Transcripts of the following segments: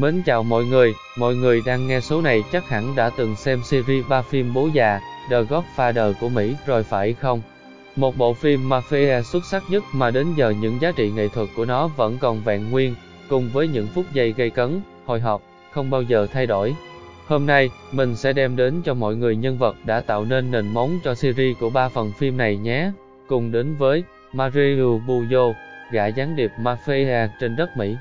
Mến chào mọi người, mọi người đang nghe số này chắc hẳn đã từng xem series 3 phim Bố già, The Godfather của Mỹ rồi phải không? Một bộ phim mafia xuất sắc nhất mà đến giờ những giá trị nghệ thuật của nó vẫn còn vẹn nguyên, cùng với những phút giây gây cấn, hồi hộp, không bao giờ thay đổi. Hôm nay, mình sẽ đem đến cho mọi người nhân vật đã tạo nên nền móng cho series của ba phần phim này nhé. Cùng đến với Mario Puzo, gã gián điệp mafia trên đất Mỹ.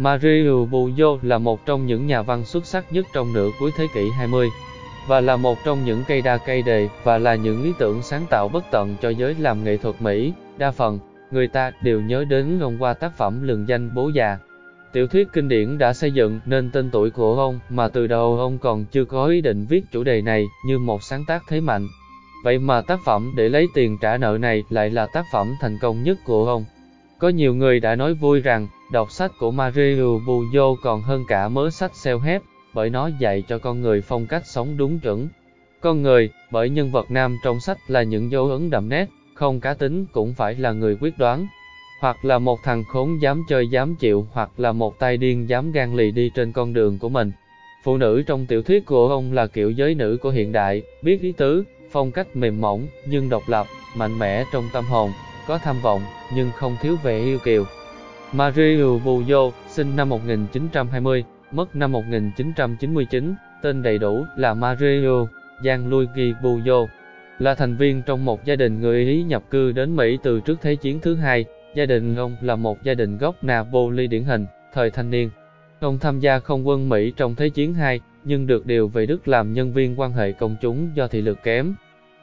Mario Puzo là một trong những nhà văn xuất sắc nhất trong nửa cuối thế kỷ 20 và là một trong những cây đa cây đề và là những ý tưởng sáng tạo bất tận cho giới làm nghệ thuật Mỹ. Đa phần, người ta đều nhớ đến ông qua tác phẩm lừng danh Bố già. Tiểu thuyết kinh điển đã xây dựng nên tên tuổi của ông mà từ đầu ông còn chưa có ý định viết chủ đề này như một sáng tác thế mạnh. Vậy mà tác phẩm để lấy tiền trả nợ này lại là tác phẩm thành công nhất của ông. Có nhiều người đã nói vui rằng, đọc sách của Mario Puzo còn hơn cả mớ sách self-help, bởi nó dạy cho con người phong cách sống đúng chuẩn. Con người, bởi nhân vật nam trong sách là những dấu ấn đậm nét, không cá tính cũng phải là người quyết đoán. Hoặc là một thằng khốn dám chơi dám chịu, hoặc là một tay điên dám gan lì đi trên con đường của mình. Phụ nữ trong tiểu thuyết của ông là kiểu giới nữ của hiện đại, biết ý tứ, phong cách mềm mỏng, nhưng độc lập, mạnh mẽ trong tâm hồn, có tham vọng, nhưng không thiếu vẻ yêu kiều. Mario Puzo, sinh năm 1920, mất năm 1999, tên đầy đủ là Mario Gianluigi Puzo, là thành viên trong một gia đình người Ý nhập cư đến Mỹ từ trước Thế chiến thứ hai. Gia đình ông là một gia đình gốc Napoli điển hình, thời thanh niên. Ông tham gia không quân Mỹ trong Thế chiến II, nhưng được điều về Đức làm nhân viên quan hệ công chúng do thị lực kém.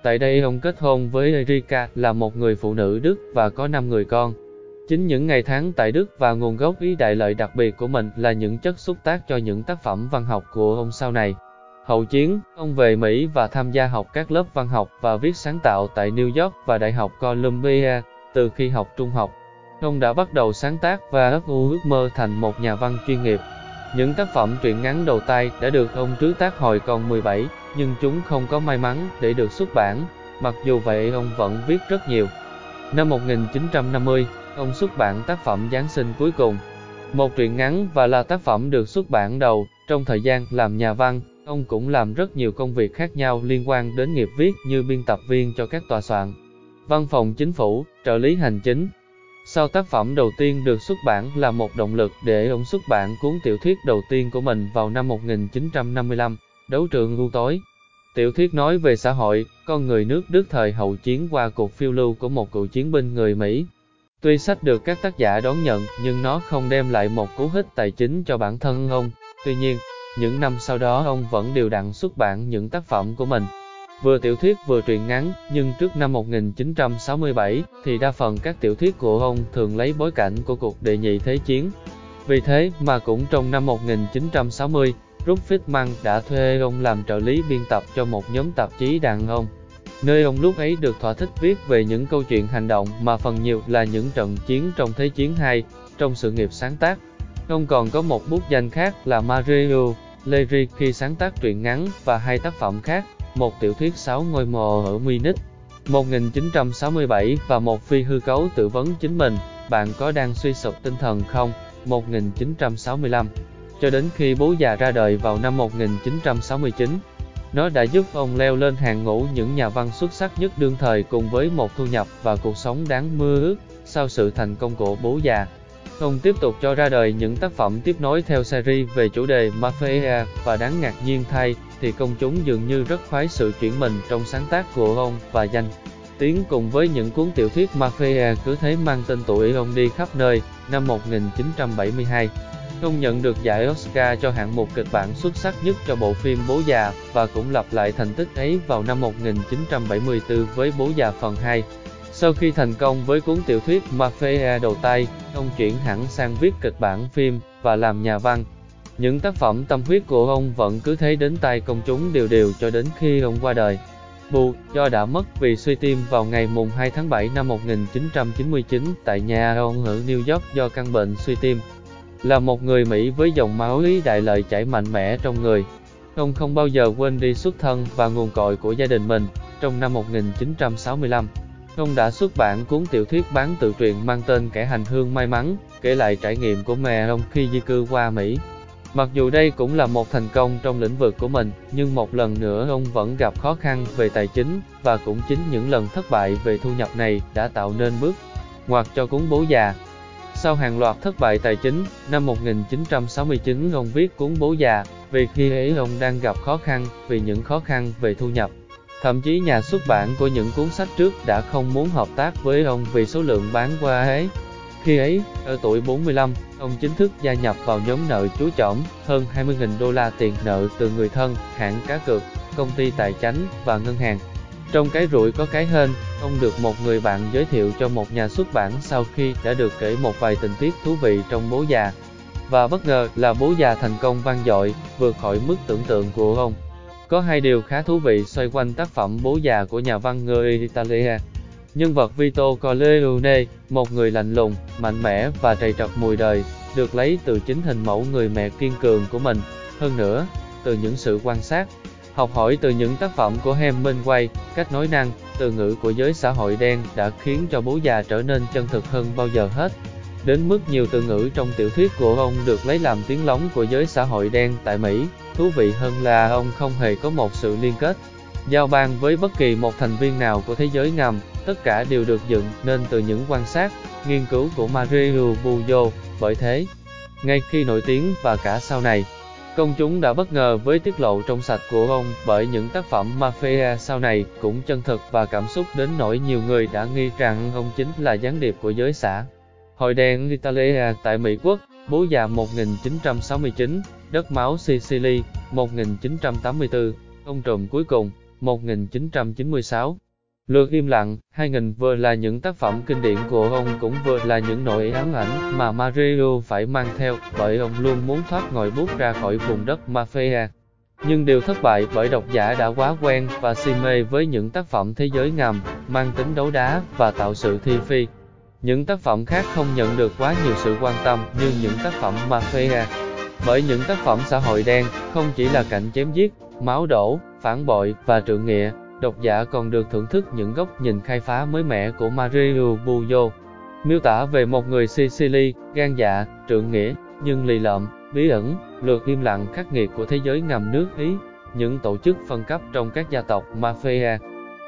Tại đây ông kết hôn với Erika là một người phụ nữ Đức và có 5 người con. Chính những ngày tháng tại Đức và nguồn gốc ý đại lợi đặc biệt của mình là những chất xúc tác cho những tác phẩm văn học của ông sau này. Hậu chiến, ông về Mỹ và tham gia học các lớp văn học và viết sáng tạo tại New York và Đại học Columbia. Từ khi học trung học, ông đã bắt đầu sáng tác và ấp u ước mơ thành một nhà văn chuyên nghiệp. Những tác phẩm truyện ngắn đầu tay đã được ông trứ tác hồi còn 17, nhưng chúng không có may mắn để được xuất bản, mặc dù vậy ông vẫn viết rất nhiều. Năm 1950, ông xuất bản tác phẩm Giáng sinh cuối cùng, một truyện ngắn và là tác phẩm được xuất bản đầu. Trong thời gian làm nhà văn, ông cũng làm rất nhiều công việc khác nhau liên quan đến nghiệp viết như biên tập viên cho các tòa soạn, văn phòng chính phủ, trợ lý hành chính. Sau tác phẩm đầu tiên được xuất bản là một động lực để ông xuất bản cuốn tiểu thuyết đầu tiên của mình vào năm 1955, Đấu trường u tối. Tiểu thuyết nói về xã hội, con người nước Đức thời hậu chiến qua cuộc phiêu lưu của một cựu chiến binh người Mỹ. Tuy sách được các tác giả đón nhận, nhưng nó không đem lại một cú hích tài chính cho bản thân ông. Tuy nhiên, những năm sau đó ông vẫn đều đặn xuất bản những tác phẩm của mình. Vừa tiểu thuyết vừa truyện ngắn, nhưng trước năm 1967 thì đa phần các tiểu thuyết của ông thường lấy bối cảnh của cuộc đệ nhị thế chiến. Vì thế mà cũng trong năm 1960, Ruf Fitman đã thuê ông làm trợ lý biên tập cho một nhóm tạp chí đàn ông, nơi ông lúc ấy được thỏa thích viết về những câu chuyện hành động mà phần nhiều là những trận chiến trong Thế chiến II, trong sự nghiệp sáng tác. Ông còn có một bút danh khác là Mario Leri khi sáng tác truyện ngắn và hai tác phẩm khác, một tiểu thuyết sáu ngôi mộ ở Munich, 1967 và một phi hư cấu tự vấn chính mình, bạn có đang suy sụp tinh thần không? 1965 cho đến khi bố già ra đời vào năm 1969. Nó đã giúp ông leo lên hàng ngũ những nhà văn xuất sắc nhất đương thời cùng với một thu nhập và cuộc sống đáng mơ ước sau sự thành công của bố già. Ông tiếp tục cho ra đời những tác phẩm tiếp nối theo series về chủ đề Mafia và đáng ngạc nhiên thay thì công chúng dường như rất khoái sự chuyển mình trong sáng tác của ông và danh tiếng cùng với những cuốn tiểu thuyết Mafia cứ thế mang tên tuổi ông đi khắp nơi. Năm 1972, Ông nhận được giải Oscar cho hạng mục kịch bản xuất sắc nhất cho bộ phim Bố già, và cũng lặp lại thành tích ấy vào năm 1974 với Bố già phần 2. Sau khi thành công với cuốn tiểu thuyết Mafia e đầu tay, ông chuyển hẳn sang viết kịch bản phim và làm nhà văn. Những tác phẩm tâm huyết của ông vẫn cứ thế đến tay công chúng đều đều cho đến khi ông qua đời. Bù, do đã mất vì suy tim vào ngày mùng 2 tháng 7 năm 1999 tại nhà ông ở New York do căn bệnh suy tim. Là một người Mỹ với dòng máu ý đại lợi chảy mạnh mẽ trong người, ông không bao giờ quên đi xuất thân và nguồn cội của gia đình mình. Trong năm 1965, ông đã xuất bản cuốn tiểu thuyết bán tự truyện mang tên Kẻ hành hương may mắn, kể lại trải nghiệm của mẹ ông khi di cư qua Mỹ. Mặc dù đây cũng là một thành công trong lĩnh vực của mình, nhưng một lần nữa ông vẫn gặp khó khăn về tài chính, và cũng chính những lần thất bại về thu nhập này đã tạo nên bước ngoặt cho cuốn Bố già. Sau hàng loạt thất bại tài chính, năm 1969 ông viết cuốn Bố già, vì khi ấy ông đang gặp khó khăn vì những khó khăn về thu nhập. Thậm chí nhà xuất bản của những cuốn sách trước đã không muốn hợp tác với ông vì số lượng bán qua ấy. Khi ấy, ở tuổi 45, ông chính thức gia nhập vào nhóm nợ chú chỏm, hơn 20.000 đô la tiền nợ từ người thân, hãng cá cược, công ty tài chánh và ngân hàng. Trong cái rủi có cái hên, ông được một người bạn giới thiệu cho một nhà xuất bản sau khi đã được kể một vài tình tiết thú vị trong bố già. Và bất ngờ là bố già thành công vang dội, vượt khỏi mức tưởng tượng của ông. Có hai điều khá thú vị xoay quanh tác phẩm bố già của nhà văn người Italia. Nhân vật Vito Corleone, một người lạnh lùng, mạnh mẽ và trầy trật mùi đời, được lấy từ chính hình mẫu người mẹ kiên cường của mình. Hơn nữa, từ những sự quan sát, học hỏi từ những tác phẩm của Hemingway, cách nói năng, từ ngữ của giới xã hội đen đã khiến cho bố già trở nên chân thực hơn bao giờ hết. Đến mức nhiều từ ngữ trong tiểu thuyết của ông được lấy làm tiếng lóng của giới xã hội đen tại Mỹ. Thú vị hơn là ông không hề có một sự liên kết, giao ban với bất kỳ một thành viên nào của thế giới ngầm, tất cả đều được dựng nên từ những quan sát, nghiên cứu của Mario Bujo, bởi thế, ngay khi nổi tiếng và cả sau này, công chúng đã bất ngờ với tiết lộ trong sạch của ông bởi những tác phẩm mafia sau này cũng chân thực và cảm xúc đến nỗi nhiều người đã nghi rằng ông chính là gián điệp của giới xã. Hội đen Italia tại Mỹ Quốc, bố già 1969, đất máu Sicily, 1984, ông trùm cuối cùng, 1996. Lượt im lặng, 2000 vừa là những tác phẩm kinh điển của ông cũng vừa là những nỗi ám ảnh mà Mario phải mang theo, bởi ông luôn muốn thoát ngòi bút ra khỏi vùng đất mafia. Nhưng đều thất bại bởi độc giả đã quá quen và si mê với những tác phẩm thế giới ngầm, mang tính đấu đá và tạo sự thi phi. Những tác phẩm khác không nhận được quá nhiều sự quan tâm như những tác phẩm mafia. Bởi những tác phẩm xã hội đen không chỉ là cảnh chém giết, máu đổ, phản bội và trượng nghĩa, độc giả còn được thưởng thức những góc nhìn khai phá mới mẻ của Mario Puzo, Miêu tả về một người Sicily, gan dạ, trượng nghĩa, nhưng lì lợm, bí ẩn, lượt im lặng khắc nghiệt của thế giới ngầm nước Ý, những tổ chức phân cấp trong các gia tộc Mafia.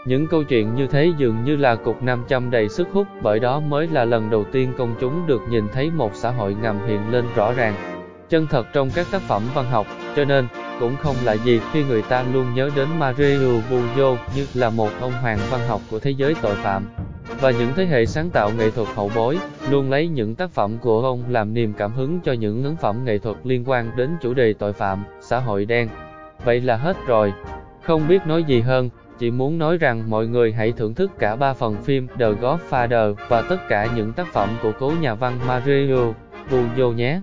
Những câu chuyện như thế dường như là cục nam châm đầy sức hút bởi đó mới là lần đầu tiên công chúng được nhìn thấy một xã hội ngầm hiện lên rõ ràng, chân thật trong các tác phẩm văn học, cho nên, cũng không lạ gì khi người ta luôn nhớ đến Mario Bujo như là một ông hoàng văn học của thế giới tội phạm. Và những thế hệ sáng tạo nghệ thuật hậu bối, luôn lấy những tác phẩm của ông làm niềm cảm hứng cho những ấn phẩm nghệ thuật liên quan đến chủ đề tội phạm, xã hội đen. Vậy là hết rồi. Không biết nói gì hơn, chỉ muốn nói rằng mọi người hãy thưởng thức cả ba phần phim The Godfather và tất cả những tác phẩm của cố nhà văn Mario Bujo nhé.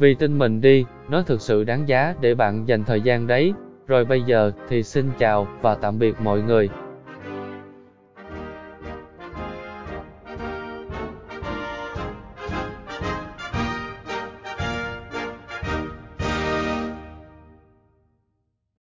Vì tin mình đi, nó thực sự đáng giá để bạn dành thời gian đấy. Rồi bây giờ thì xin chào và tạm biệt mọi người.